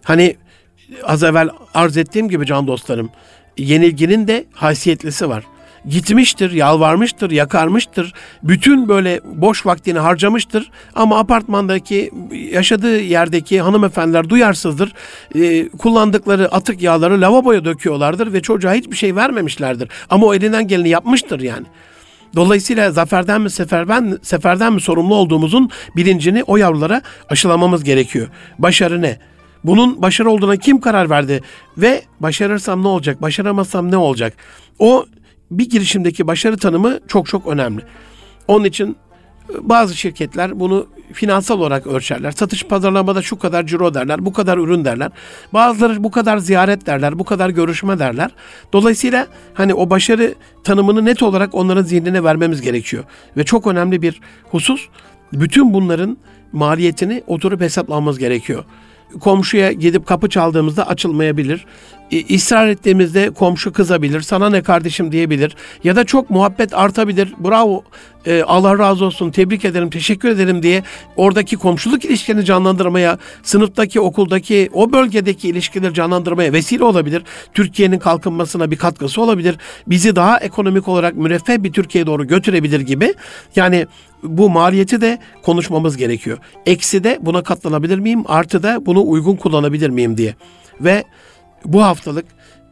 Hani az evvel arz ettiğim gibi can dostlarım yenilginin de haysiyetlisi var. Gitmiştir, yalvarmıştır, yakarmıştır. Bütün böyle boş vaktini harcamıştır. Ama apartmandaki, yaşadığı yerdeki hanımefendiler duyarsızdır. Ee, kullandıkları atık yağları lavaboya döküyorlardır ve çocuğa hiçbir şey vermemişlerdir. Ama o elinden geleni yapmıştır yani. Dolayısıyla zaferden mi seferden, seferden mi sorumlu olduğumuzun bilincini o yavrulara aşılamamız gerekiyor. Başarı ne? Bunun başarı olduğuna kim karar verdi? Ve başarırsam ne olacak? Başaramazsam ne olacak? O bir girişimdeki başarı tanımı çok çok önemli. Onun için e, bazı şirketler bunu finansal olarak ölçerler. Satış pazarlamada şu kadar ciro derler, bu kadar ürün derler. Bazıları bu kadar ziyaret derler, bu kadar görüşme derler. Dolayısıyla hani o başarı tanımını net olarak onların zihnine vermemiz gerekiyor. Ve çok önemli bir husus, bütün bunların maliyetini oturup hesaplamamız gerekiyor komşuya gidip kapı çaldığımızda açılmayabilir. İsrar ettiğimizde komşu kızabilir, sana ne kardeşim diyebilir ya da çok muhabbet artabilir. Bravo, e, Allah razı olsun, tebrik ederim, teşekkür ederim diye oradaki komşuluk ilişkilerini canlandırmaya, sınıftaki, okuldaki, o bölgedeki ilişkileri canlandırmaya vesile olabilir. Türkiye'nin kalkınmasına bir katkısı olabilir. Bizi daha ekonomik olarak müreffeh bir Türkiye'ye doğru götürebilir gibi. Yani bu maliyeti de konuşmamız gerekiyor. Eksi de buna katlanabilir miyim? Artı da bunu uygun kullanabilir miyim diye. Ve bu haftalık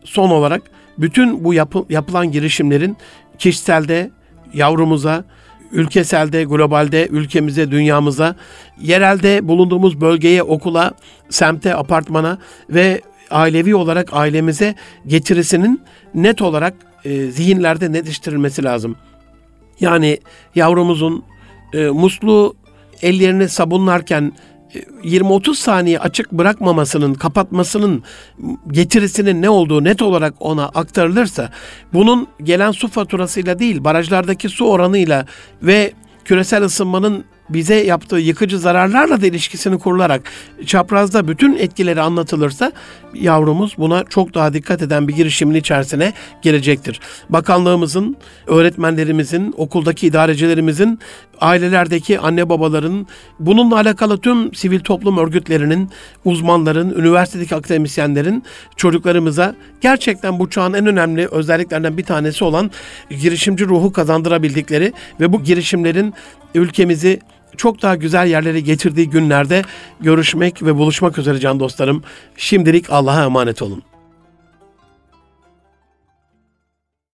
son olarak bütün bu yapı, yapılan girişimlerin kişiselde, yavrumuza, ülkeselde, globalde, ülkemize, dünyamıza, yerelde bulunduğumuz bölgeye, okula, semte, apartmana ve ailevi olarak ailemize getirisinin net olarak e, zihinlerde netleştirilmesi lazım. Yani yavrumuzun e, musluğu ellerini sabunlarken 20-30 saniye açık bırakmamasının, kapatmasının getirisinin ne olduğu net olarak ona aktarılırsa bunun gelen su faturasıyla değil, barajlardaki su oranıyla ve küresel ısınmanın bize yaptığı yıkıcı zararlarla da ilişkisini kurularak çaprazda bütün etkileri anlatılırsa yavrumuz buna çok daha dikkat eden bir girişimin içerisine gelecektir. Bakanlığımızın, öğretmenlerimizin, okuldaki idarecilerimizin, ailelerdeki anne babaların, bununla alakalı tüm sivil toplum örgütlerinin, uzmanların, üniversitedeki akademisyenlerin çocuklarımıza gerçekten bu çağın en önemli özelliklerinden bir tanesi olan girişimci ruhu kazandırabildikleri ve bu girişimlerin ülkemizi çok daha güzel yerlere getirdiği günlerde görüşmek ve buluşmak üzere can dostlarım. Şimdilik Allah'a emanet olun.